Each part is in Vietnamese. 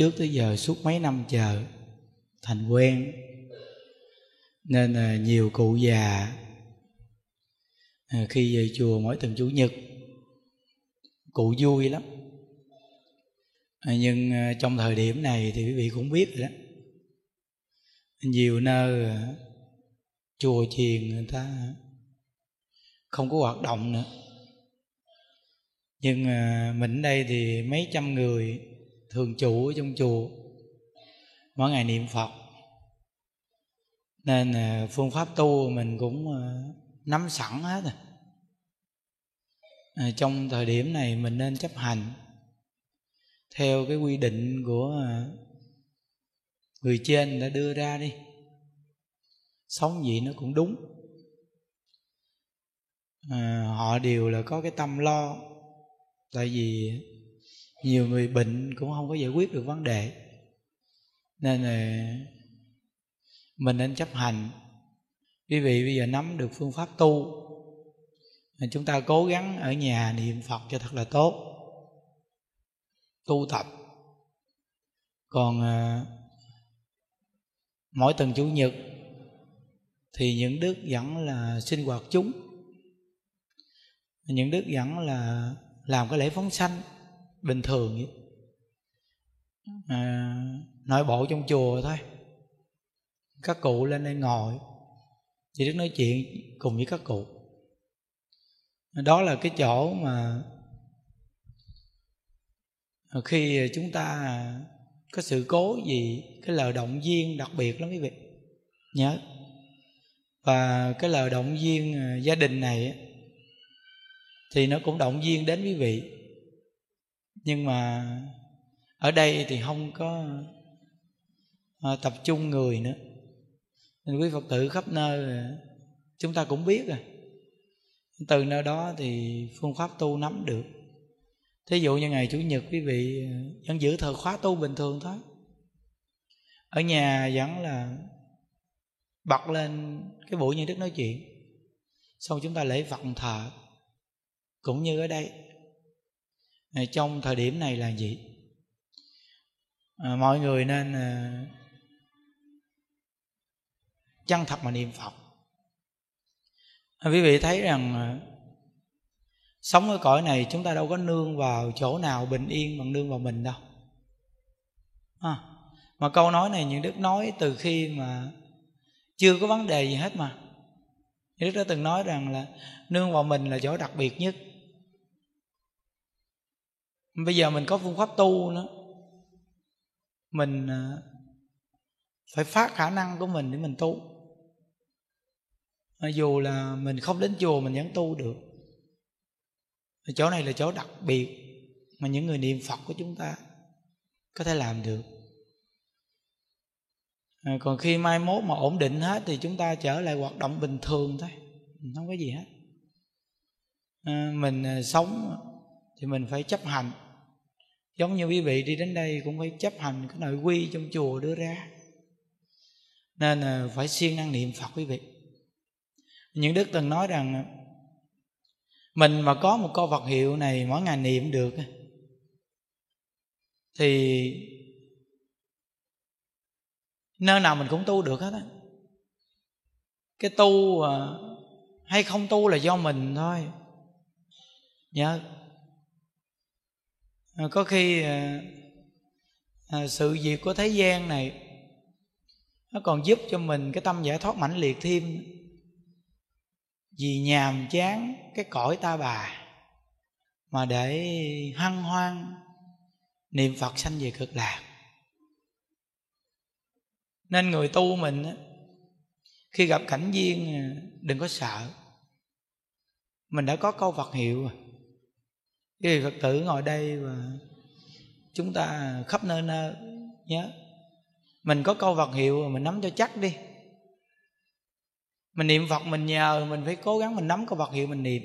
trước tới giờ suốt mấy năm chờ, thành quen. Nên là nhiều cụ già à, khi về chùa mỗi tuần chủ nhật, cụ vui lắm. À, nhưng à, trong thời điểm này thì quý vị cũng biết rồi đó. Nhiều nơi chùa chiền người ta không có hoạt động nữa. Nhưng mình mình đây thì mấy trăm người thường trụ ở trong chùa. Mỗi ngày niệm phật. Nên à, phương pháp tu mình cũng à, nắm sẵn hết rồi. À, trong thời điểm này mình nên chấp hành theo cái quy định của à, người trên đã đưa ra đi. Sống gì nó cũng đúng. À, họ đều là có cái tâm lo. Tại vì nhiều người bệnh cũng không có giải quyết được vấn đề. Nên là mình nên chấp hành. Quý vị bây giờ nắm được phương pháp tu chúng ta cố gắng ở nhà niệm phật cho thật là tốt. Tu tập. Còn à, mỗi tuần chủ nhật thì những đức vẫn là sinh hoạt chúng. Những đức vẫn là làm cái lễ phóng sanh bình thường vậy à, nội bộ trong chùa thôi. Các cụ lên đây ngồi. Chị đức nói chuyện cùng với các cụ. Đó là cái chỗ mà khi chúng ta có sự cố gì cái lời động viên đặc biệt lắm quý vị. Nhớ. Và cái lời động viên à, gia đình này thì nó cũng động viên đến quý vị nhưng mà ở đây thì không có à, tập trung người nữa. Nên quý phật tử khắp nơi chúng ta cũng biết rồi. Từ nơi đó thì phương pháp tu nắm được. Thí dụ như ngày chủ nhật quý vị à, vẫn giữ thờ khóa tu bình thường thôi. Ở nhà vẫn là bật lên cái buổi như đức nói chuyện. Xong chúng ta lễ phật thờ. Cũng như ở đây. Ờ, trong thời điểm này là gì? À, mọi người nên ờ, à, chân thật mà niệm phật. À, quý vị thấy rằng à, sống ở cõi này chúng ta đâu có nương vào chỗ nào bình yên bằng nương vào mình đâu. À, mà câu nói này những đức nói từ khi mà chưa có vấn đề gì hết mà. Những đức đã từng nói rằng là nương vào mình là chỗ đặc biệt nhất bây giờ mình có phương pháp tu nữa. Mình à, phải phát khả năng của mình để mình tu. Dù là mình không đến chùa mình vẫn tu được. Chỗ này là chỗ đặc biệt mà những người niệm phật của chúng ta có thể làm được. À, còn khi mai mốt mà ổn định hết thì chúng ta trở lại hoạt động bình thường thôi. Không có gì hết. À, mình à, sống thì mình phải chấp hành giống như quý vị đi đến đây cũng phải chấp hành cái nội quy trong chùa đưa ra. Nên là phải siêng năng niệm phật quý vị. Những đức từng nói rằng, mình mà có một câu vật hiệu này mỗi ngày niệm được, thì nơi nào mình cũng tu được hết á. Cái tu à, hay không tu là do mình thôi. Nhớ à, có khi à, à, sự việc của thế gian này nó còn giúp cho mình cái tâm giải thoát mãnh liệt thêm vì nhàm chán cái cõi ta bà mà để hăng hoang niệm phật sanh về cực lạc. Nên người tu mình khi gặp cảnh duyên à, đừng có sợ. Mình đã có câu Phật hiệu rồi cái Phật tử ngồi đây và chúng ta khắp nơi nơi, nhớ. Mình có câu vật hiệu mình nắm cho chắc đi. Mình niệm phật, mình nhờ, mình phải cố gắng mình nắm câu vật hiệu mình niệm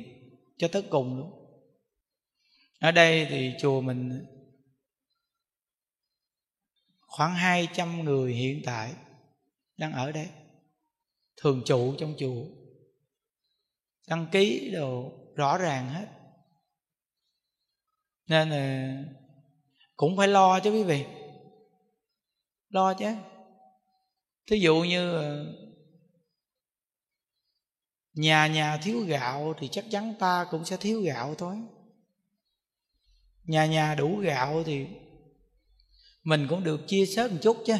cho tới cùng luôn. Ở đây thì chùa mình khoảng 200 người hiện tại đang ở đây. Thường trụ trong chùa. Đăng ký đồ, rõ ràng hết nên là cũng phải lo chứ quý vị. Lo chứ. Thí dụ như ờ, nhà nhà thiếu gạo thì chắc chắn ta cũng sẽ thiếu gạo thôi. Nhà nhà đủ gạo thì mình cũng được chia sớt một chút chứ.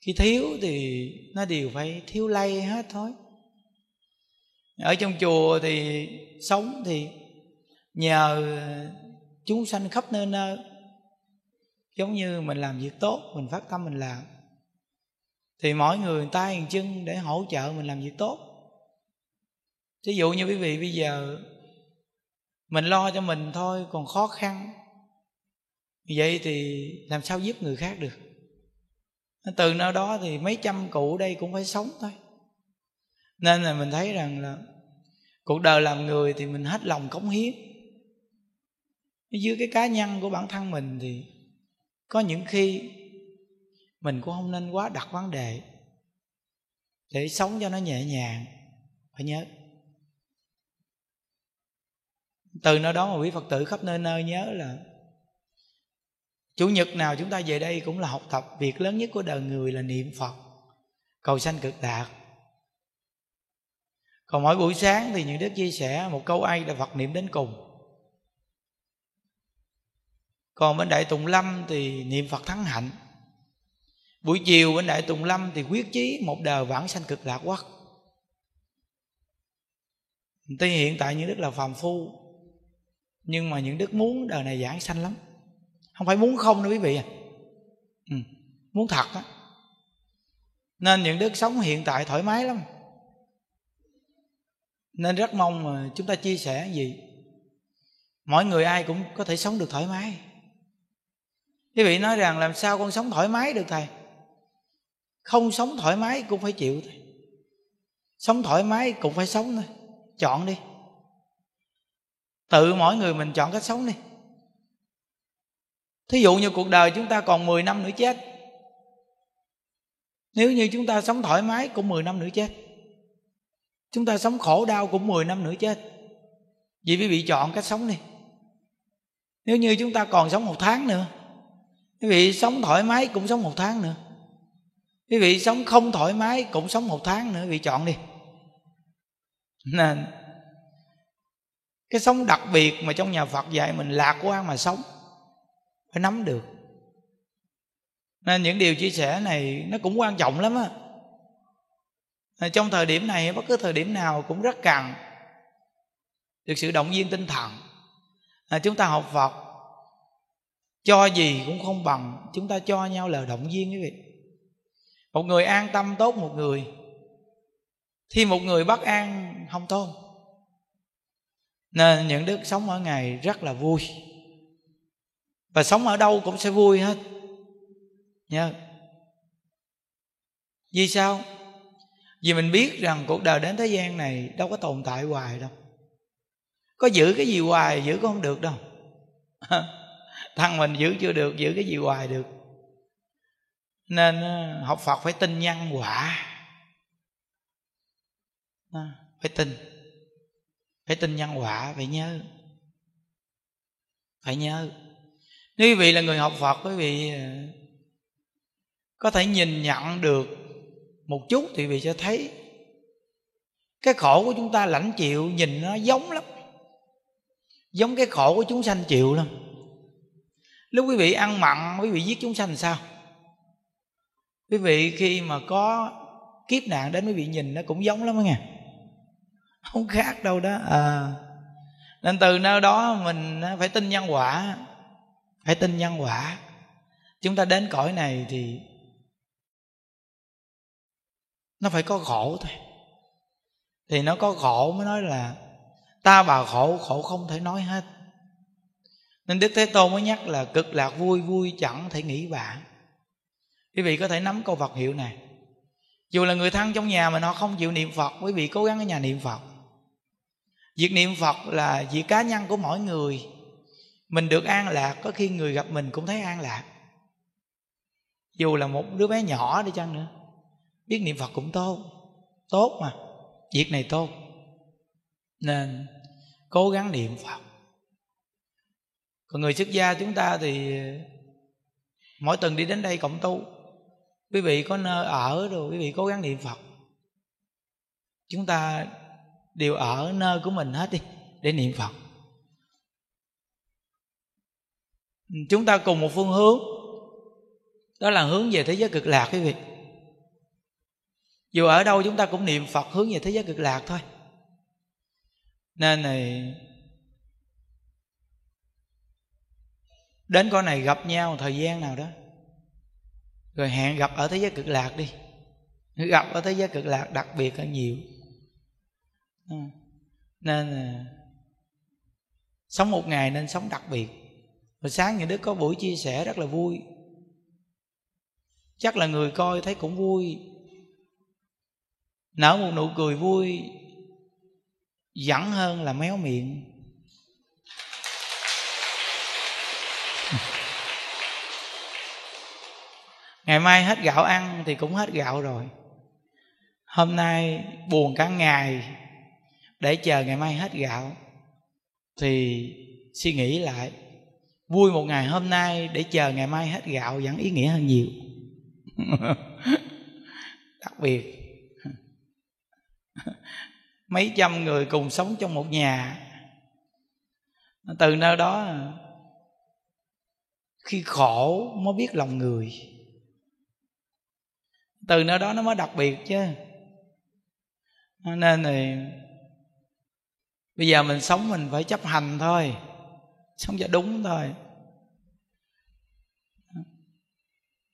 Khi thiếu thì nó đều phải thiếu lây hết thôi. Ở trong chùa thì sống thì nhờ ờ, chúng sanh khắp nơi nơi, giống như mình làm việc tốt, mình phát tâm, mình làm. Thì mỗi người tay chân để hỗ trợ mình làm việc tốt. Ví dụ như quý vị bây giờ, mình lo cho mình thôi, còn khó khăn. Vậy thì làm sao giúp người khác được? Từ nơi đó thì mấy trăm cụ đây cũng phải sống thôi. Nên là mình thấy rằng là cuộc đời làm người thì mình hết lòng cống hiến dưới cái cá nhân của bản thân mình thì có những khi mình cũng không nên quá đặt vấn đề để sống cho nó nhẹ nhàng, phải nhớ. Từ nơi đó mà quý phật tử khắp nơi nơi nhớ là chủ nhật nào chúng ta về đây cũng là học tập việc lớn nhất của đời người là niệm phật, cầu sanh cực đạt. Còn mỗi buổi sáng thì những đức chia sẻ một câu ai là phật niệm đến cùng còn bên đại tùng lâm thì niệm phật thắng hạnh. Buổi chiều bên đại tùng lâm thì quyết chí một đời vãng sanh cực lạc quốc tuy hiện tại những đức là phàm phu nhưng mà những đức muốn đời này giảng sanh lắm. Không phải muốn không đâu quý vị à. Ừ, muốn thật á. Nên những đức sống hiện tại thoải mái lắm. Nên rất mong mà chúng ta chia sẻ gì. Mỗi người ai cũng có thể sống được thoải mái quý vị nói rằng, làm sao con sống thoải mái được, thầy? Không sống thoải mái cũng phải chịu thôi. Sống thoải mái cũng phải sống thôi. Chọn đi. Tự mỗi người mình chọn cách sống đi. Thí dụ như cuộc đời chúng ta còn 10 năm nữa chết. Nếu như chúng ta sống thoải mái cũng 10 năm nữa chết. Chúng ta sống khổ đau cũng 10 năm nữa chết. Vì quý vị chọn cách sống đi. Nếu như chúng ta còn sống một tháng nữa quý vị sống thoải mái cũng sống một tháng nữa. Quý vị sống không thoải mái cũng sống một tháng nữa quý vị chọn đi. Nên cái sống đặc biệt mà trong nhà phật dạy mình lạc quan mà sống phải nắm được. Nên những điều chia sẻ này nó cũng quan trọng lắm á. Trong thời điểm này bất cứ thời điểm nào cũng rất cần được sự động viên tinh thần. À, chúng ta học phật cho gì cũng không bằng, chúng ta cho nhau lời động viên quý vị. Một người an tâm tốt một người, thì một người bất an không tốt. Nên những đức sống ở ngày rất là vui. Và sống ở đâu cũng sẽ vui hết. Nha vì sao? Vì mình biết rằng cuộc đời đến thế gian này đâu có tồn tại hoài đâu. Có giữ cái gì hoài giữ cũng không được đâu. thân mình giữ chưa được, giữ cái gì hoài được. Nên ờ, học phật phải tin nhân quả. Ờ, phải tin. Phải tin nhân quả, phải nhớ. Phải nhớ. Nếu quý vị là người học phật, quý vị ờ, có thể nhìn nhận được một chút thì quý vị sẽ thấy. Cái khổ của chúng ta lãnh chịu, nhìn nó giống lắm. Giống cái khổ của chúng sanh chịu lắm lúc quý vị ăn mặn, quý vị giết chúng sanh sao? Quý vị khi mà có kiếp nạn đến, quý vị nhìn nó cũng giống lắm đó nghe. Không khác đâu đó à. Nên từ nơi đó mình phải tin nhân quả, phải tin nhân quả. Chúng ta đến cõi này thì nó phải có khổ thôi. Thì nó có khổ mới nói là, ta bà khổ khổ không thể nói hết nên đức thế tôn mới nhắc là cực lạc vui vui chẳng thể nghĩ bạn quý vị có thể nắm câu phật hiệu này. Dù là người thân trong nhà mà nó không chịu niệm phật, quý vị cố gắng ở nhà niệm phật. Việc niệm phật là việc cá nhân của mỗi người. Mình được an lạc, có khi người gặp mình cũng thấy an lạc. Dù là một đứa bé nhỏ đi chăng nữa, biết niệm phật cũng tốt. Tốt mà, việc này tốt. Nên cố gắng niệm phật còn người xuất gia chúng ta thì, mỗi tuần đi đến đây cộng tu. Quý vị có nơi ở rồi, quý vị cố gắng niệm phật. Chúng ta đều ở nơi của mình hết đi, để niệm phật. Chúng ta cùng một phương hướng. Đó là hướng về thế giới cực lạc quý vị. Dù ở đâu chúng ta cũng niệm phật hướng về thế giới cực lạc thôi. Nên này đến con này gặp nhau thời gian nào đó. Rồi hẹn gặp ở thế giới cực lạc đi. Gặp ở thế giới cực lạc đặc biệt hơn nhiều. Ừ. Nên là sống một ngày nên sống đặc biệt. Rồi sáng những đứa có buổi chia sẻ rất là vui. Chắc là người coi thấy cũng vui. Nở một nụ cười vui. Dẫn hơn là méo miệng. Ngày mai hết gạo ăn thì cũng hết gạo rồi. Hôm nay buồn cả ngày để chờ ngày mai hết gạo. Thì suy nghĩ lại, vui một ngày hôm nay để chờ ngày mai hết gạo vẫn ý nghĩa hơn nhiều. Đặc biệt, mấy trăm người cùng sống trong một nhà, từ nơi đó khi khổ mới biết lòng người từ nơi đó nó mới đặc biệt chứ. Nên thì bây giờ mình sống mình phải chấp hành thôi. Sống cho đúng thôi.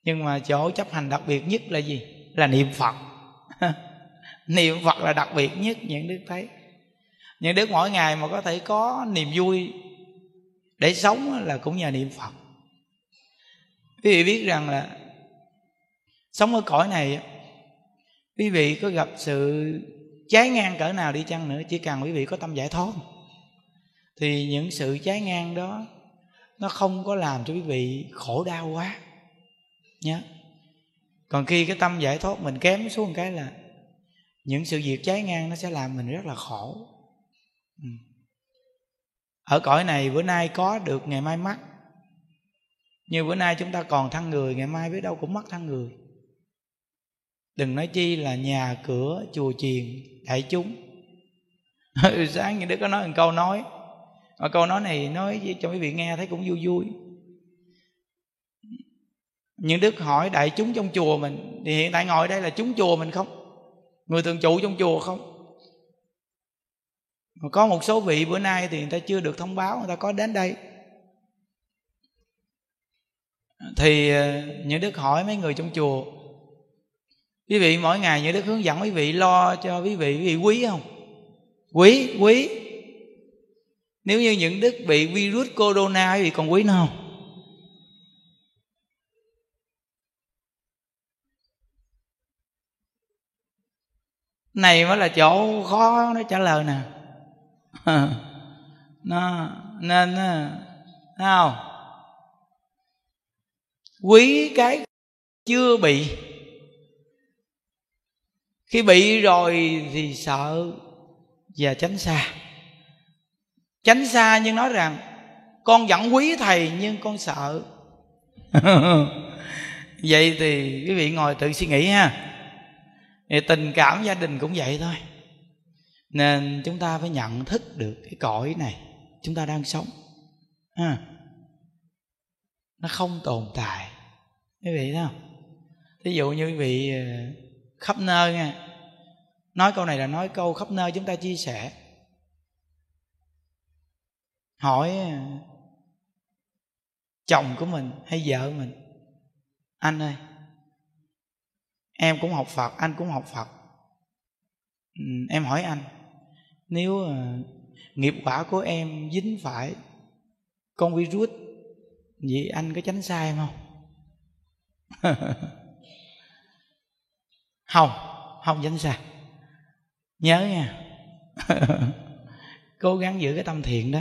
Nhưng mà chỗ chấp hành đặc biệt nhất là gì? Là niệm phật. Niệm phật là đặc biệt nhất những đức thấy những đức mỗi ngày mà có thể có niềm vui để sống là cũng nhờ niệm phật. Quý vị biết rằng là sống ở cõi này quý vị có gặp sự trái ngang cỡ nào đi chăng nữa, chỉ cần quý vị có tâm giải thoát. Thì những sự trái ngang đó, nó không có làm cho quý vị khổ đau quá nhé còn khi cái tâm giải thoát mình kém xuống cái là những sự việc trái ngang nó sẽ làm mình rất là khổ. Ừ. ở cõi này bữa nay có được ngày mai mất như bữa nay chúng ta còn thân người, ngày mai biết đâu cũng mất thân người đừng nói chi là nhà cửa, chùa chiền, đại chúng. Ừ, sáng những đứa có nói một câu nói. Mà câu nói này nói cho quý vị nghe thấy cũng vui vui. Những đức hỏi đại chúng trong chùa mình, thì hiện tại ngồi đây là chúng chùa mình không? Người thường trụ trong chùa không? Mà có một số vị bữa nay thì người ta chưa được thông báo, người ta có đến đây. Thì ờ, những đức hỏi mấy người trong chùa quý vị mỗi ngày những đức hướng dẫn quý vị lo cho quý vị quý vị quý không? Quý quý. Nếu như những đức bị virus corona, quý vị còn quý nó không? Này mới là chỗ khó, nó trả lời nè. Nó, nên ờ, thấy không? Quý cái chưa bị khi bị rồi thì sợ và tránh xa. Tránh xa nhưng nói rằng, con vẫn quý thầy nhưng con sợ. Vậy thì quý vị ngồi tự suy nghĩ ha. Thì tình cảm gia đình cũng vậy thôi. Nên chúng ta phải nhận thức được cái cõi này, chúng ta đang sống. Ha. Nó không tồn tại. Quý vị thấy không? Ví dụ như quý vị ờ, khắp nơi nha nói câu này là nói câu khắp nơi chúng ta chia sẻ. Hỏi à, chồng của mình hay vợ mình? Anh ơi, em cũng học phật, anh cũng học phật. Ừ, em hỏi anh, nếu à, nghiệp quả của em dính phải con virus, vậy anh có tránh sai em không? không không tránh xa. Nhớ nha. Cố gắng giữ cái tâm thiện đó.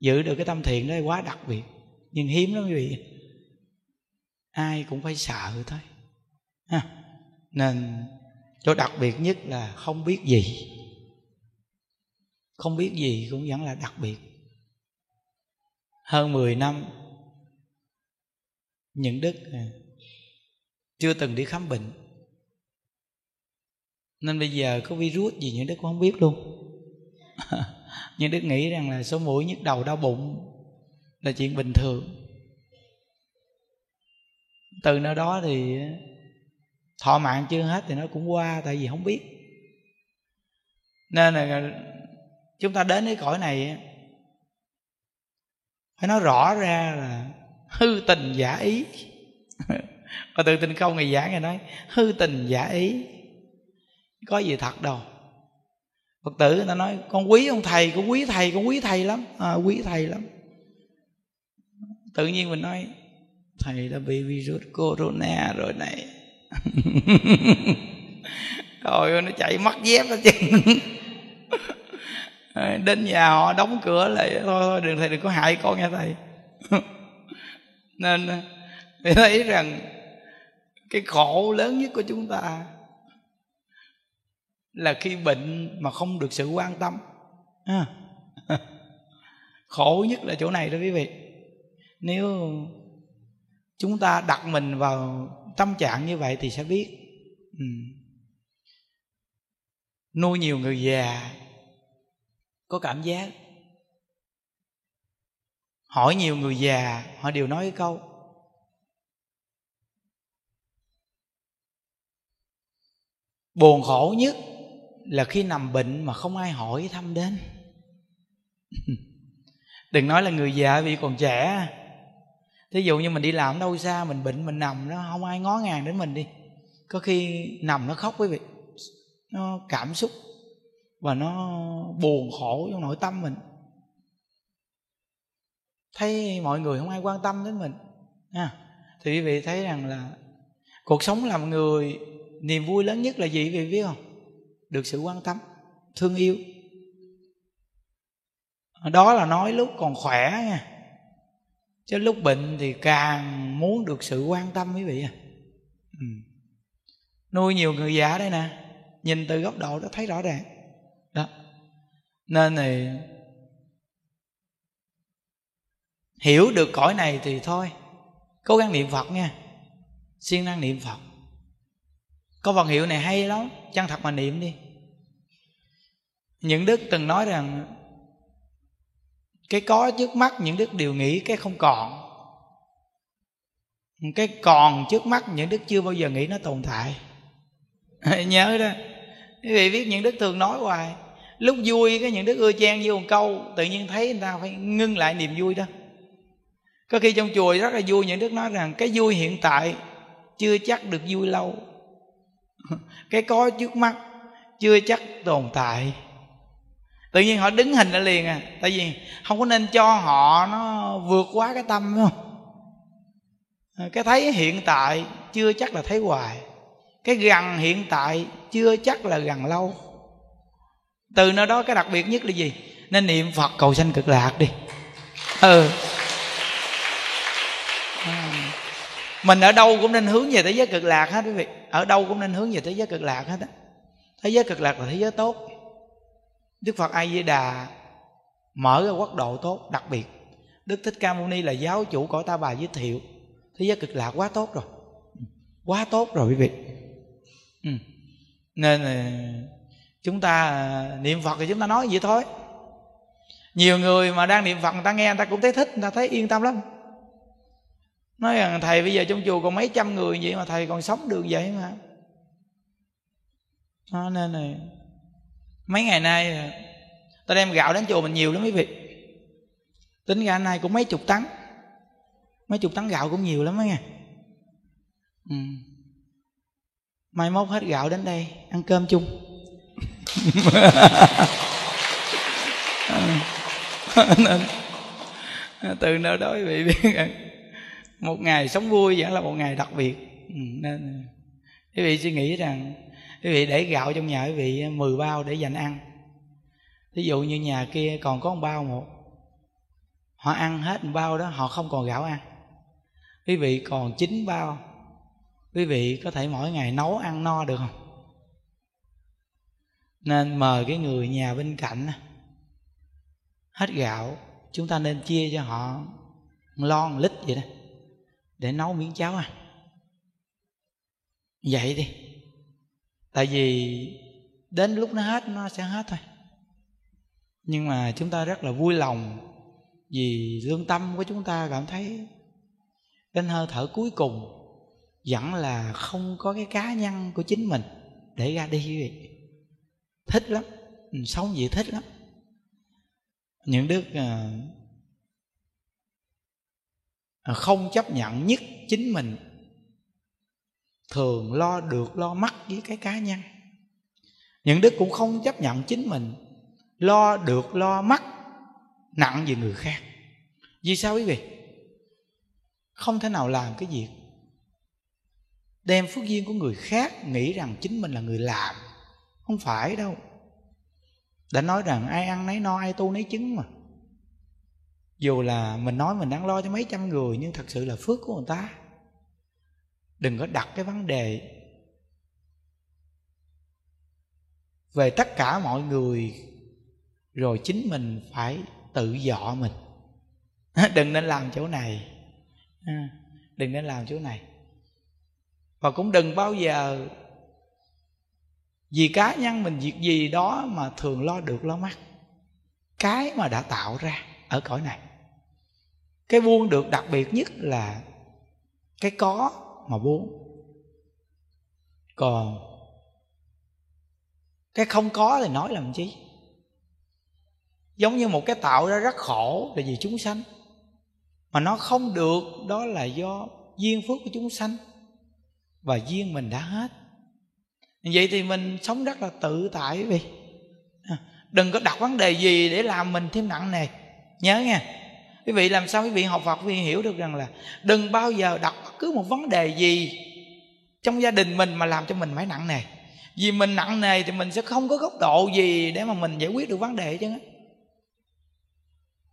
Giữ được cái tâm thiện đó quá đặc biệt. Nhưng hiếm lắm quý vị. Ai cũng phải sợ thôi. Ha. nên chỗ đặc biệt nhất là không biết gì. Không biết gì cũng vẫn là đặc biệt. Hơn 10 năm những đức à, chưa từng đi khám bệnh. Nên bây giờ có virus gì những đức cũng không biết luôn. Nhưng đức nghĩ rằng là số mũi nhức đầu, đau bụng là chuyện bình thường. Từ nơi đó thì thọ mạng chưa hết thì nó cũng qua, tại vì không biết. Nên là chúng ta đến cái cõi này phải nói rõ ra là hư tình giả ý. còn từ tình không ngày giảng ngày nói hư tình giả ý. Có gì thật đâu. Phật tử người ta nói con quý ông thầy con quý thầy con quý thầy lắm. À, quý thầy lắm. Tự nhiên mình nói thầy đã bị virus corona rồi này. Rồi nó chạy mất dép hết chứ. Đến nhà họ đóng cửa lại thôi thôi đừng thầy đừng có hại con nha thầy. Nên thấy rằng cái khổ lớn nhất của chúng ta là khi bệnh mà không được sự quan tâm à. khổ nhất là chỗ này đó quý vị nếu chúng ta đặt mình vào tâm trạng như vậy thì sẽ biết ừ. nuôi nhiều người già có cảm giác hỏi nhiều người già, họ đều nói cái câu buồn khổ nhất là khi nằm bệnh mà không ai hỏi thăm đến. Đừng nói là người già vì còn trẻ. Thí dụ như mình đi làm đâu xa mình bệnh mình nằm nó không ai ngó ngàng đến mình đi. Có khi nằm nó khóc quý vị. Nó cảm xúc và nó buồn khổ trong nội tâm mình. Thấy mọi người không ai quan tâm đến mình. À, thì quý vị thấy rằng là cuộc sống làm người niềm vui lớn nhất là gì, quý vị biết không? Được sự quan tâm, thương yêu. Đó là nói lúc còn khỏe nha. Chứ lúc bệnh thì càng muốn được sự quan tâm, quý vị à. Ừ. nuôi nhiều người già đây nè, nhìn từ góc độ đó thấy rõ ràng. Đó. Nên này hiểu được cõi này thì thôi, cố gắng niệm phật nha. Siêng năng niệm phật có vần hiệu này hay lắm. Chân thật mà niệm đi. Những đức từng nói rằng, cái có trước mắt những đức đều nghĩ, cái không còn. Cái còn trước mắt những đức chưa bao giờ nghĩ nó tồn tại. Nhớ đó. Quý vị biết những đức thường nói hoài. Lúc vui, cái những đức ưa chen vô một câu, tự nhiên thấy người ta phải ngưng lại niềm vui đó. Có khi trong chùa rất là vui, những đức nói rằng, cái vui hiện tại chưa chắc được vui lâu. cái có trước mắt, chưa chắc tồn tại. Tự nhiên họ đứng hình ra liền à tại vì không có nên cho họ nó vượt quá cái tâm, phải không? À, cái thấy hiện tại chưa chắc là thấy hoài. Cái gần hiện tại chưa chắc là gần lâu. Từ nơi đó cái đặc biệt nhất là gì? Nên niệm phật cầu sanh cực lạc đi. Ừ. mình ở đâu cũng nên hướng về thế giới cực lạc hết quý vị. Ở đâu cũng nên hướng về thế giới cực lạc hết á. Thế giới cực lạc là thế giới tốt. Đức phật a di đà mở ra quốc độ tốt, đặc biệt. Đức thích ca mâu ni là giáo chủ cõi ta bà giới thiệu. Thế giới cực lạc quá tốt rồi. Quá tốt rồi quý vị. Ừ. nên chúng ta, niệm phật thì chúng ta nói vậy thôi. Nhiều người mà đang niệm phật, người ta nghe, người ta cũng thấy thích, người ta thấy yên tâm lắm nói rằng thầy bây giờ trong chùa còn mấy trăm người vậy mà thầy còn sống được vậy mà. Nó nên này mấy ngày nay ta đem gạo đến chùa mình nhiều lắm quý vị. Tính ra nay cũng mấy chục tấn. Mấy chục tấn gạo cũng nhiều lắm mấy ngày, ừ. mai mốt hết gạo đến đây ăn cơm chung. Từ nơi đó quý vị biết một ngày sống vui vẫn là một ngày đặc biệt. Ừ, nên quý vị suy nghĩ rằng, quý vị để gạo trong nhà quý vị 10 bao để dành ăn. Ví dụ như nhà kia còn có một bao một. Họ ăn hết một bao đó, họ không còn gạo ăn. Quý vị còn chín bao. Quý vị có thể mỗi ngày nấu ăn no được không? Nên mời cái người nhà bên cạnh hết gạo, chúng ta nên chia cho họ lon lít vậy đó để nấu miếng cháo à? Vậy đi. Tại vì đến lúc nó hết, nó sẽ hết thôi. Nhưng mà chúng ta rất là vui lòng vì lương tâm của chúng ta cảm thấy đến hơi thở cuối cùng vẫn là không có cái cá nhân của chính mình để ra đi quý vị. Thích lắm. Sống vậy thích lắm. Những đức ờ, không chấp nhận nhất chính mình. Thường lo được, lo mất với cái cá nhân. Những đức cũng không chấp nhận chính mình. Lo được, lo mất nặng về người khác. Vì sao quý vị? Không thể nào làm cái việc đem phước duyên của người khác nghĩ rằng chính mình là người làm. Không phải đâu. Đã nói rằng, ai ăn nấy no, ai tu nấy chứng mà dù là mình nói mình đang lo cho mấy trăm người, nhưng thật sự là phước của người ta. Đừng có đặt cái vấn đề về tất cả mọi người, rồi chính mình phải tự dọ mình. Đừng nên làm chỗ này. À, đừng nên làm chỗ này. Và cũng đừng bao giờ vì cá nhân mình việc gì đó mà thường lo được, lo mất. Cái mà đã tạo ra ở cõi này. Cái buông được đặc biệt nhất là cái có mà buông còn cái không có thì nói làm chi? Giống như một cái tạo ra rất khổ là vì chúng sanh. Mà nó không được, đó là do duyên phước của chúng sanh. Và duyên mình đã hết. Vậy thì mình sống rất là tự tại quý vị đừng có đặt vấn đề gì để làm mình thêm nặng nề nhớ nha. Quý vị làm sao quý vị học Phật, quý vị hiểu được rằng là đừng bao giờ đặt bất cứ một vấn đề gì trong gia đình mình mà làm cho mình phải nặng nề. Vì mình nặng nề thì mình sẽ không có góc độ gì để mà mình giải quyết được vấn đề chứ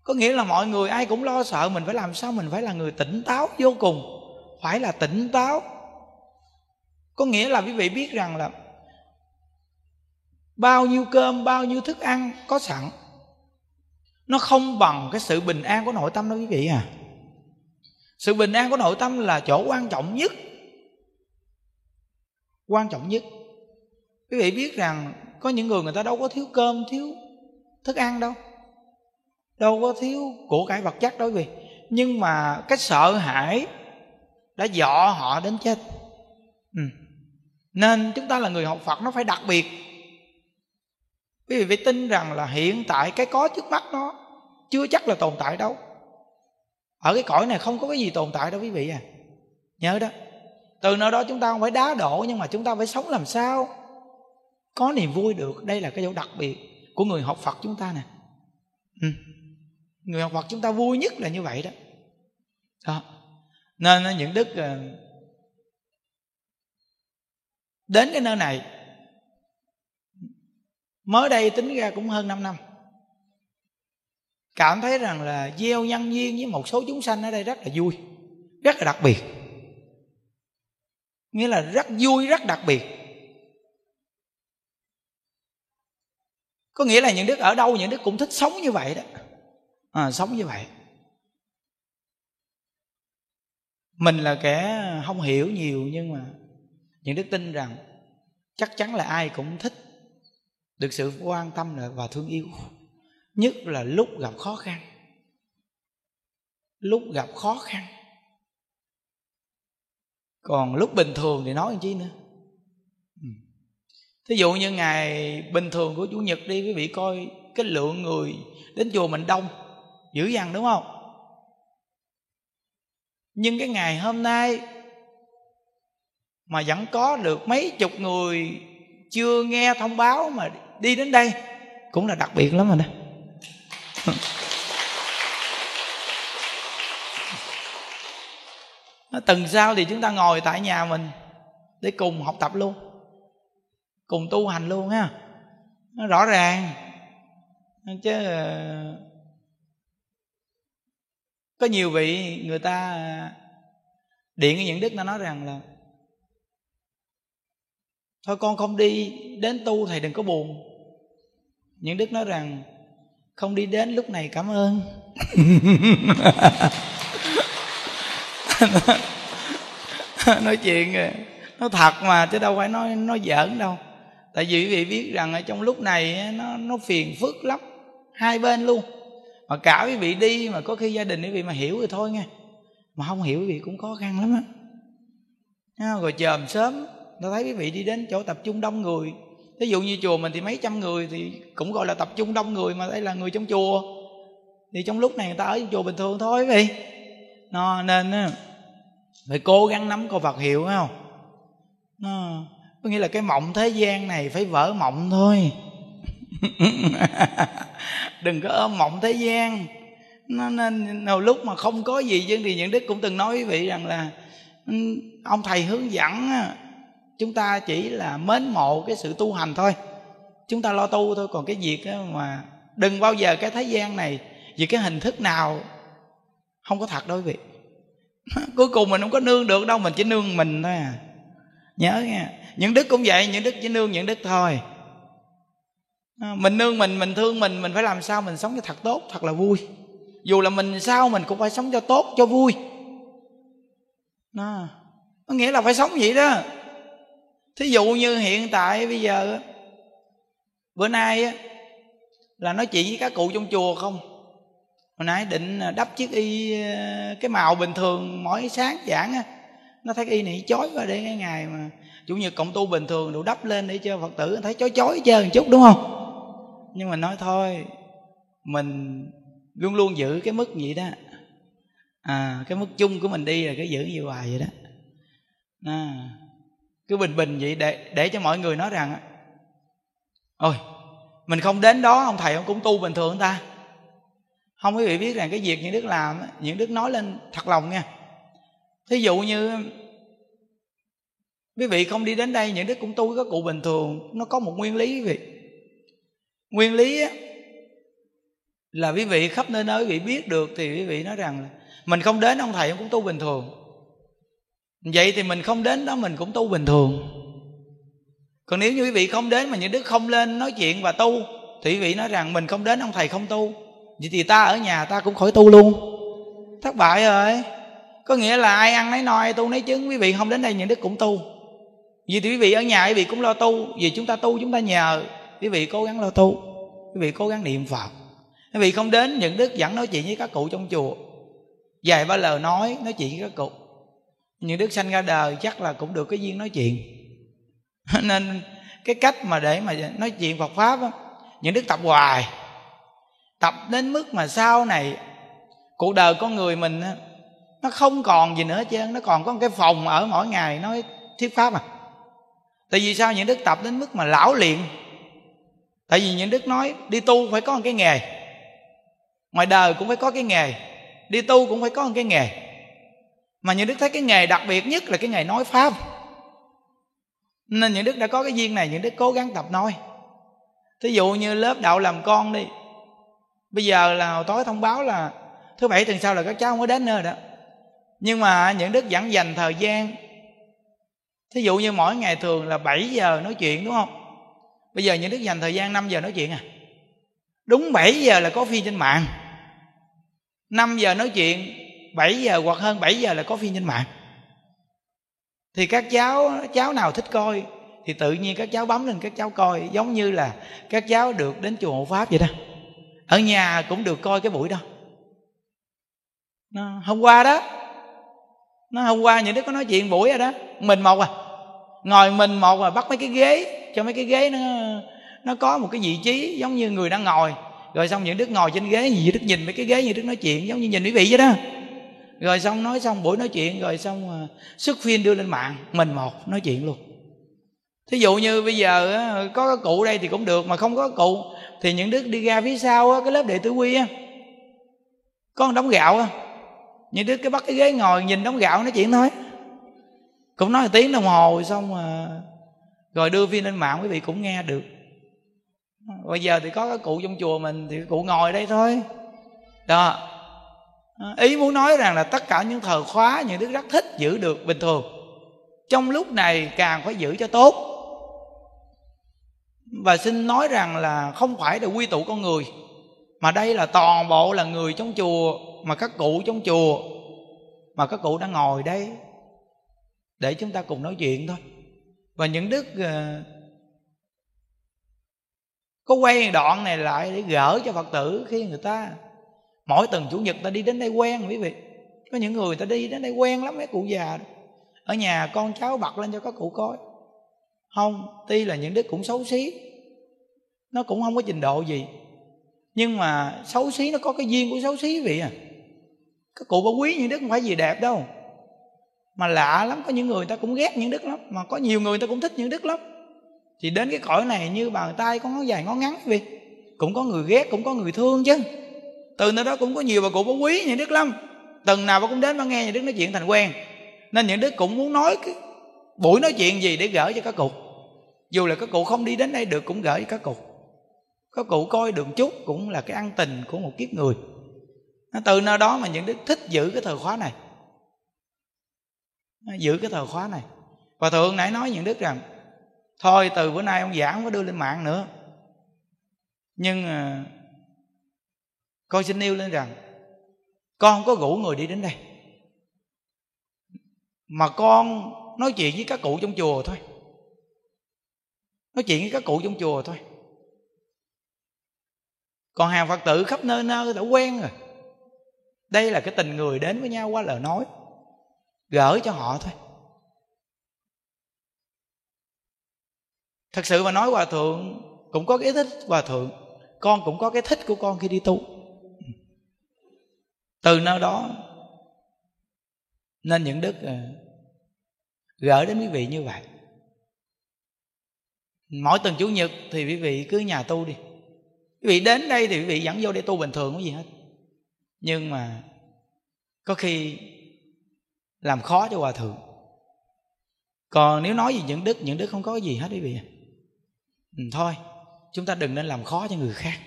có nghĩa là mọi người ai cũng lo sợ mình phải làm sao mình phải là người tỉnh táo vô cùng, phải là tỉnh táo. Có nghĩa là quý vị biết rằng là bao nhiêu cơm, bao nhiêu thức ăn có sẵn nó không bằng cái sự bình an của nội tâm đâu quý vị à. Sự bình an của nội tâm là chỗ quan trọng nhất. Quan trọng nhất. Quý vị biết rằng có những người người ta đâu có thiếu cơm, thiếu thức ăn đâu. Đâu có thiếu của cải vật chất đâu quý vị. Nhưng mà cái sợ hãi đã dọ họ đến chết. Ừ. nên chúng ta là người học phật, nó phải đặc biệt quý vị phải tin rằng là hiện tại cái có trước mắt nó chưa chắc là tồn tại đâu. Ở cái cõi này không có cái gì tồn tại đâu quý vị à. Nhớ đó. Từ nơi đó chúng ta không phải đá đổ nhưng mà chúng ta phải sống làm sao có niềm vui được. Đây là cái chỗ đặc biệt của người học phật chúng ta nè. Ừ. người học phật chúng ta vui nhất là như vậy đó. Đó. Nên những đức ờ, đến cái nơi này mới đây tính ra cũng hơn 5 năm. Cảm thấy rằng là gieo nhân duyên với một số chúng sanh ở đây rất là vui rất là đặc biệt. Nghĩa là rất vui rất đặc biệt. Có nghĩa là những đức ở đâu những đức cũng thích sống như vậy đó. À, sống như vậy. Mình là kẻ không hiểu nhiều nhưng mà những đức tin rằng chắc chắn là ai cũng thích được sự quan tâm và thương yêu. Nhất là lúc gặp khó khăn. Lúc gặp khó khăn. Còn lúc bình thường thì nói làm chi nữa? Ừ. Thí dụ như ngày bình thường của chủ nhật đi, quý vị coi cái lượng người đến chùa mình đông dữ dằn, đúng không? Nhưng cái ngày hôm nay mà vẫn có được mấy chục người chưa nghe thông báo mà đi đến đây cũng là đặc biệt lắm rồi đó. Tuần sau thì chúng ta ngồi tại nhà mình để cùng học tập luôn, cùng tu hành luôn ha. Nó rõ ràng. Chứ ờ, có nhiều vị người ta ờ, điện cái những đức, nó nói rằng là, thôi con không đi đến tu thầy đừng có buồn. Những đức nói rằng, không đi đến lúc này, cảm ơn. Nói chuyện nó thật mà, chứ đâu phải nói nói giỡn đâu. Tại vì quý vị biết rằng ở trong lúc này nó nó phiền phức lắm. Hai bên luôn. Mà cả quý vị đi mà có khi gia đình quý vị mà hiểu thì thôi nghe. Mà không hiểu quý vị cũng khó khăn lắm á. Rồi chờm sớm ta thấy quý vị đi đến chỗ tập trung đông người. Ví dụ như chùa mình thì mấy trăm người thì cũng gọi là tập trung đông người mà đây là người trong chùa. Thì trong lúc này người ta ở trong chùa bình thường thôi quý vị. Nó nên phải cố gắng nắm câu Phật hiệu, phải không? Nó, có nghĩa là cái mộng thế gian này phải vỡ mộng thôi. Đừng có ôm mộng thế gian. Nó nên, nào lúc mà không có gì chứ thì những đức cũng từng nói với vị rằng là ừ, ông thầy hướng dẫn chúng ta chỉ là mến mộ cái sự tu hành thôi. Chúng ta lo tu thôi. Còn cái việc mà đừng bao giờ cái thế gian này vì cái hình thức nào không có thật đối quý vị cuối cùng mình không có nương được đâu, mình chỉ nương mình thôi à. Nhớ nha. Những đức cũng vậy, những đức chỉ nương những đức thôi. À, mình nương mình mình thương mình mình phải làm sao mình sống cho thật tốt, thật là vui. Dù là mình sao mình cũng phải sống cho tốt, cho vui. Nó nghĩa là phải sống vậy đó thí dụ như hiện tại bây giờ bữa nay á là nói chuyện với các cụ trong chùa không? Hồi nãy định đắp chiếc y ờ, cái màu bình thường mỗi sáng giảng á nó thấy y này chói qua để cái ngày mà chủ nhật cộng tu bình thường đủ đắp lên để cho phật tử thấy chói chói chơi một chút đúng không? Nhưng mà nói thôi mình luôn luôn giữ cái mức vậy đó. À cái mức chung của mình đi là cái giữ như hoài vậy đó. À, cứ bình bình vậy để để cho mọi người nói rằng ôi mình không đến đó ông thầy ông cũng tu bình thường ta. Không quý vị biết rằng cái việc những đức làm những đức nói lên thật lòng nha. Thí dụ như quý vị không đi đến đây những đức cũng tu các cụ bình thường nó có một nguyên lý quý vị. Nguyên lý á, là quý vị khắp nơi nơi quý vị biết được thì quý vị nói rằng mình không đến ông thầy ông cũng tu bình thường vậy thì mình không đến đó mình cũng tu bình thường. Còn nếu như quý vị không đến mà những đức không lên nói chuyện và tu, thì quý vị nói rằng mình không đến, ông thầy không tu. Vậy thì ta ở nhà ta cũng khỏi tu luôn. Thất bại rồi. Có nghĩa là ai ăn nấy no, ai tu nấy chứng, quý vị không đến đây, những đức cũng tu. Vì thì quý vị ở nhà, quý vị cũng lo tu. Vì chúng ta tu, chúng ta nhờ. Quý vị cố gắng lo tu. Quý vị cố gắng niệm phật. Quý vị không đến, những đức vẫn nói chuyện với các cụ trong chùa. Vài ba lời nói nói chuyện với các cụ những đức sanh ra đời chắc là cũng được cái duyên nói chuyện. Nên cái cách mà để mà nói chuyện Phật pháp á, những đức tập hoài tập đến mức mà sau này cuộc đời con người mình á, nó không còn gì nữa chứ nó còn có một cái phòng ở mỗi ngày nói thuyết pháp à. Tại vì sao những đức tập đến mức mà lão luyện? Tại vì những đức nói đi tu phải có một cái nghề ngoài đời cũng phải có cái nghề đi tu cũng phải có một cái nghề mà những đức thấy cái nghề đặc biệt nhất là cái nghề nói pháp. Nên những đức đã có cái duyên này, những đức cố gắng tập nói. Thí dụ như lớp đạo làm con đi. Bây giờ là hồi tối thông báo là thứ bảy tuần sau là các cháu không có đến nữa đó. Nhưng mà những đức vẫn dành thời gian. Thí dụ như mỗi ngày thường là 7 giờ nói chuyện, đúng không? Bây giờ những đức dành thời gian 5 giờ nói chuyện à? Đúng 7 giờ là có phi trên mạng. 5 giờ nói chuyện 7 giờ hoặc hơn 7 giờ là có phim trên mạng. Thì các cháu cháu nào thích coi thì tự nhiên các cháu bấm lên các cháu coi giống như là các cháu được đến chùa hộ pháp vậy đó. Ở nhà cũng được coi cái buổi đó. Nó, hôm qua đó nó hôm qua những đứa có nói chuyện buổi rồi đó mình một à ngồi mình một rồi bắt mấy cái ghế cho mấy cái ghế nó nó có một cái vị trí giống như người đang ngồi. Rồi xong những đứa ngồi trên ghế gì đức nhìn mấy cái ghế như đức nói chuyện giống như nhìn quý vị vậy đó rồi xong nói xong, buổi nói chuyện, rồi xong ờ, xuất phim đưa lên mạng, mình một, nói chuyện luôn. Thí dụ như bây giờ ờ, có cái cụ đây thì cũng được, mà không có cụ thì những đứa đi ra phía sau ờ, cái lớp đệ tử quy á, có một đống gạo á. Những đứa cái bắt cái ghế ngồi nhìn đống gạo nói chuyện thôi. Cũng nói một tiếng đồng hồ xong mà rồi đưa phim lên mạng, quý vị cũng nghe được. Bây giờ thì có cái cụ trong chùa mình thì cụ ngồi đây thôi. Đó. À, ý muốn nói rằng là tất cả những thờ khóa những đức rất thích giữ được bình thường. Trong lúc này càng phải giữ cho tốt. Và xin nói rằng là không phải là quy tụ con người, mà đây là toàn bộ là người trong chùa, mà các cụ trong chùa, mà các cụ đang ngồi đây để chúng ta cùng nói chuyện thôi. Và những đức à, có quay đoạn này lại để gỡ cho phật tử khi người ta mỗi tuần chủ nhật ta đi đến đây quen, quý vị. Có những người ta đi đến đây quen lắm, mấy cụ già đó. ở nhà con cháu bật lên cho các cụ coi. Không, tuy là những đứa cũng xấu xí, nó cũng không có trình độ gì, nhưng mà xấu xí nó có cái duyên của xấu xí vị à. Các cụ bà quý những đức không phải gì đẹp đâu. Mà lạ lắm, có những người ta cũng ghét những đức lắm, mà có nhiều người ta cũng thích những đức lắm. Thì đến cái cõi này như bàn tay, có ngón dài ngón ngắn vì cũng có người ghét, cũng có người thương chứ từ nơi đó cũng có nhiều bà cụ bảo quý nhà đức lắm từng nào bà cũng đến bà nghe nhà đức nói chuyện thành quen. Nên những đức cũng muốn nói cái buổi nói chuyện gì để gửi cho các cụ. Dù là các cụ không đi đến đây được cũng gửi cho các cụ. Các cụ coi đường chút cũng là cái ăn tình của một kiếp người. Từ nơi đó mà những đức thích giữ cái thời khóa này. Giữ cái thời khóa này. Và thượng nãy nói những đức rằng, thôi từ bữa nay ông giảng không có đưa lên mạng nữa. Nhưng à, con xin nêu lên rằng, con không có rủ người đi đến đây. Mà con nói chuyện với các cụ trong chùa thôi. Nói chuyện với các cụ trong chùa thôi. Còn hàng phật tử khắp nơi nơi đã quen rồi. Đây là cái tình người đến với nhau qua lời nói. Gỡ cho họ thôi. Thật sự mà nói hòa thượng cũng có cái thích hòa thượng. Con cũng có cái thích của con khi đi tu từ nơi đó nên những đức ờ, gửi đến quý vị như vậy. Mỗi tuần chủ nhật thì quý vị cứ nhà tu đi. Quý vị đến đây thì quý vị dẫn vô để tu bình thường có gì hết. Nhưng mà có khi làm khó cho hòa thượng. Còn nếu nói gì những đức những đức không có gì hết quý vị ừ, thôi chúng ta đừng nên làm khó cho người khác.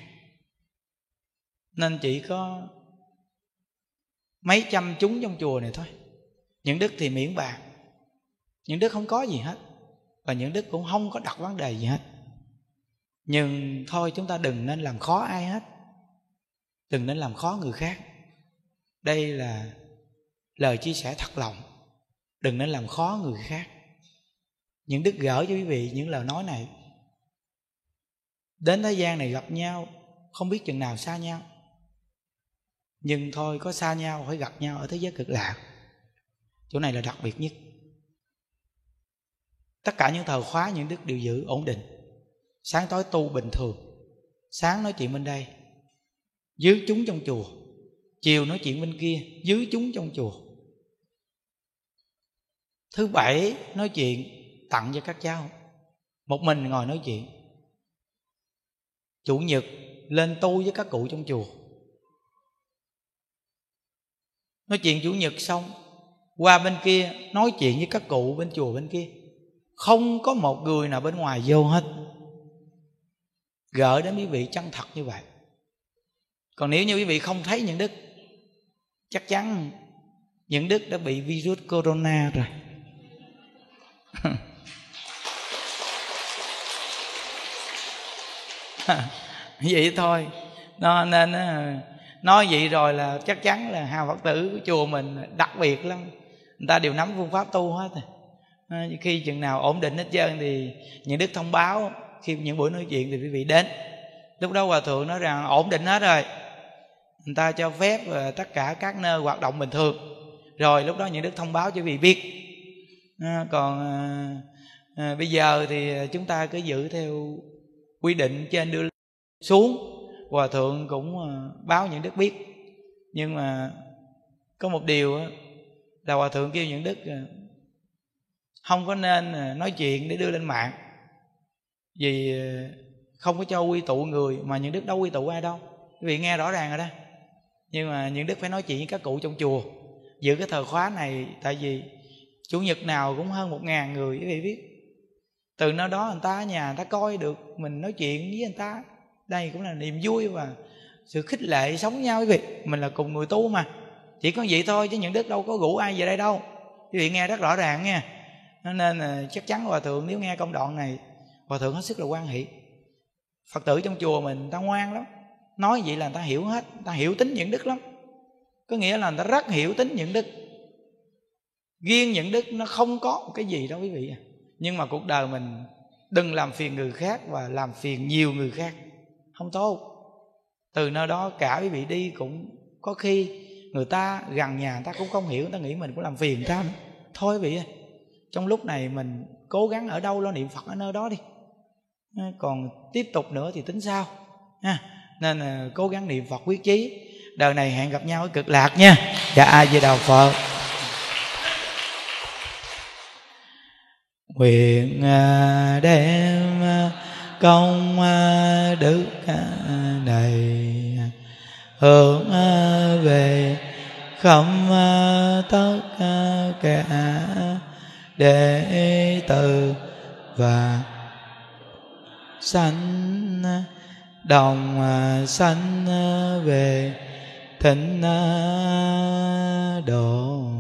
Nên chỉ có mấy trăm chúng trong chùa này thôi. Những đức thì miễn bàn. Những đức không có gì hết. Và những đức cũng không có đặt vấn đề gì hết. Nhưng thôi chúng ta đừng nên làm khó ai hết. Đừng nên làm khó người khác. Đây là lời chia sẻ thật lòng. Đừng nên làm khó người khác. Những đức gỡ cho quý vị những lời nói này. Đến thế gian này gặp nhau, không biết chừng nào xa nhau nhưng thôi, có xa nhau, phải gặp nhau ở thế giới cực lạc. Chỗ này là đặc biệt nhất. Tất cả những thời khóa, những đức đều giữ ổn định. Sáng tối tu bình thường. Sáng nói chuyện bên đây. Dưới chúng trong chùa. Chiều nói chuyện bên kia. Dưới chúng trong chùa. Thứ bảy nói chuyện tặng cho các cháu. Một mình ngồi nói chuyện. Chủ nhật lên tu với các cụ trong chùa. Nói chuyện chủ nhật xong, qua bên kia nói chuyện với các cụ bên chùa bên kia. Không có một người nào bên ngoài vô hết. Gỡ đến quý vị chân thật như vậy. Còn nếu như quý vị không thấy những đức, chắc chắn những đức đã bị virus corona rồi. Vậy thôi. Nó nên ờ, nói vậy rồi là chắc chắn là hào phật tử của chùa mình đặc biệt lắm. Người ta đều nắm phương pháp tu hết rồi. Khi chừng nào ổn định hết trơn thì những đức thông báo khi những buổi nói chuyện thì quý vị đến. Lúc đó hòa thượng nói rằng ổn định hết rồi. Người ta cho phép ờ, tất cả các nơi hoạt động bình thường. Rồi lúc đó những đức thông báo cho quý vị biết. À, còn à, à, bây giờ thì chúng ta cứ giữ theo quy định trên đưa xuống hòa thượng cũng ờ, báo những đức biết. Nhưng mà có một điều là hòa thượng kêu những đức ờ, không có nên ờ, nói chuyện để đưa lên mạng. Vì không có cho quy tụ người mà những đức đâu quy tụ ai đâu. Quý vị nghe rõ ràng rồi đó. Nhưng mà những đức phải nói chuyện với các cụ trong chùa. Giữ cái thời khóa này, tại vì chủ nhật nào cũng hơn một ngàn người, quý vị biết. Từ nơi đó người ta ở nhà người ta coi được mình nói chuyện với người ta đây cũng là niềm vui và sự khích lệ sống nhau quý vị. Mình là cùng người tu mà. Chỉ có vậy thôi chứ những đức đâu có rủ ai về đây đâu. Quý vị nghe rất rõ ràng nha. Nên là chắc chắn hòa thượng, nếu nghe công đoạn này, hòa thượng hết sức là quan hệ phật tử trong chùa mình ta ngoan lắm. Nói vậy là người ta hiểu hết, người ta hiểu tính những đức lắm. Có nghĩa là người ta rất hiểu tính những đức. Riêng những đức nó không có một cái gì đâu quý vị nhưng mà cuộc đời mình đừng làm phiền người khác và làm phiền nhiều người khác không tốt. Từ nơi đó cả quý vị đi cũng có khi người ta gần nhà người ta cũng không hiểu, người ta nghĩ mình cũng làm phiền người ta. Nữa thôi quý vị trong lúc này mình cố gắng ở đâu lo niệm phật ở nơi đó đi. Ờ, còn tiếp tục nữa thì tính sao? Ha, nên là cố gắng niệm phật quyết chí. Đời này hẹn gặp nhau ở cực lạc nha. Dạ ai về đà phật. Nguyện à, đem công à, đức này hướng à, về không à, tất cả đệ tử và sanh đồng sanh về thịnh độ.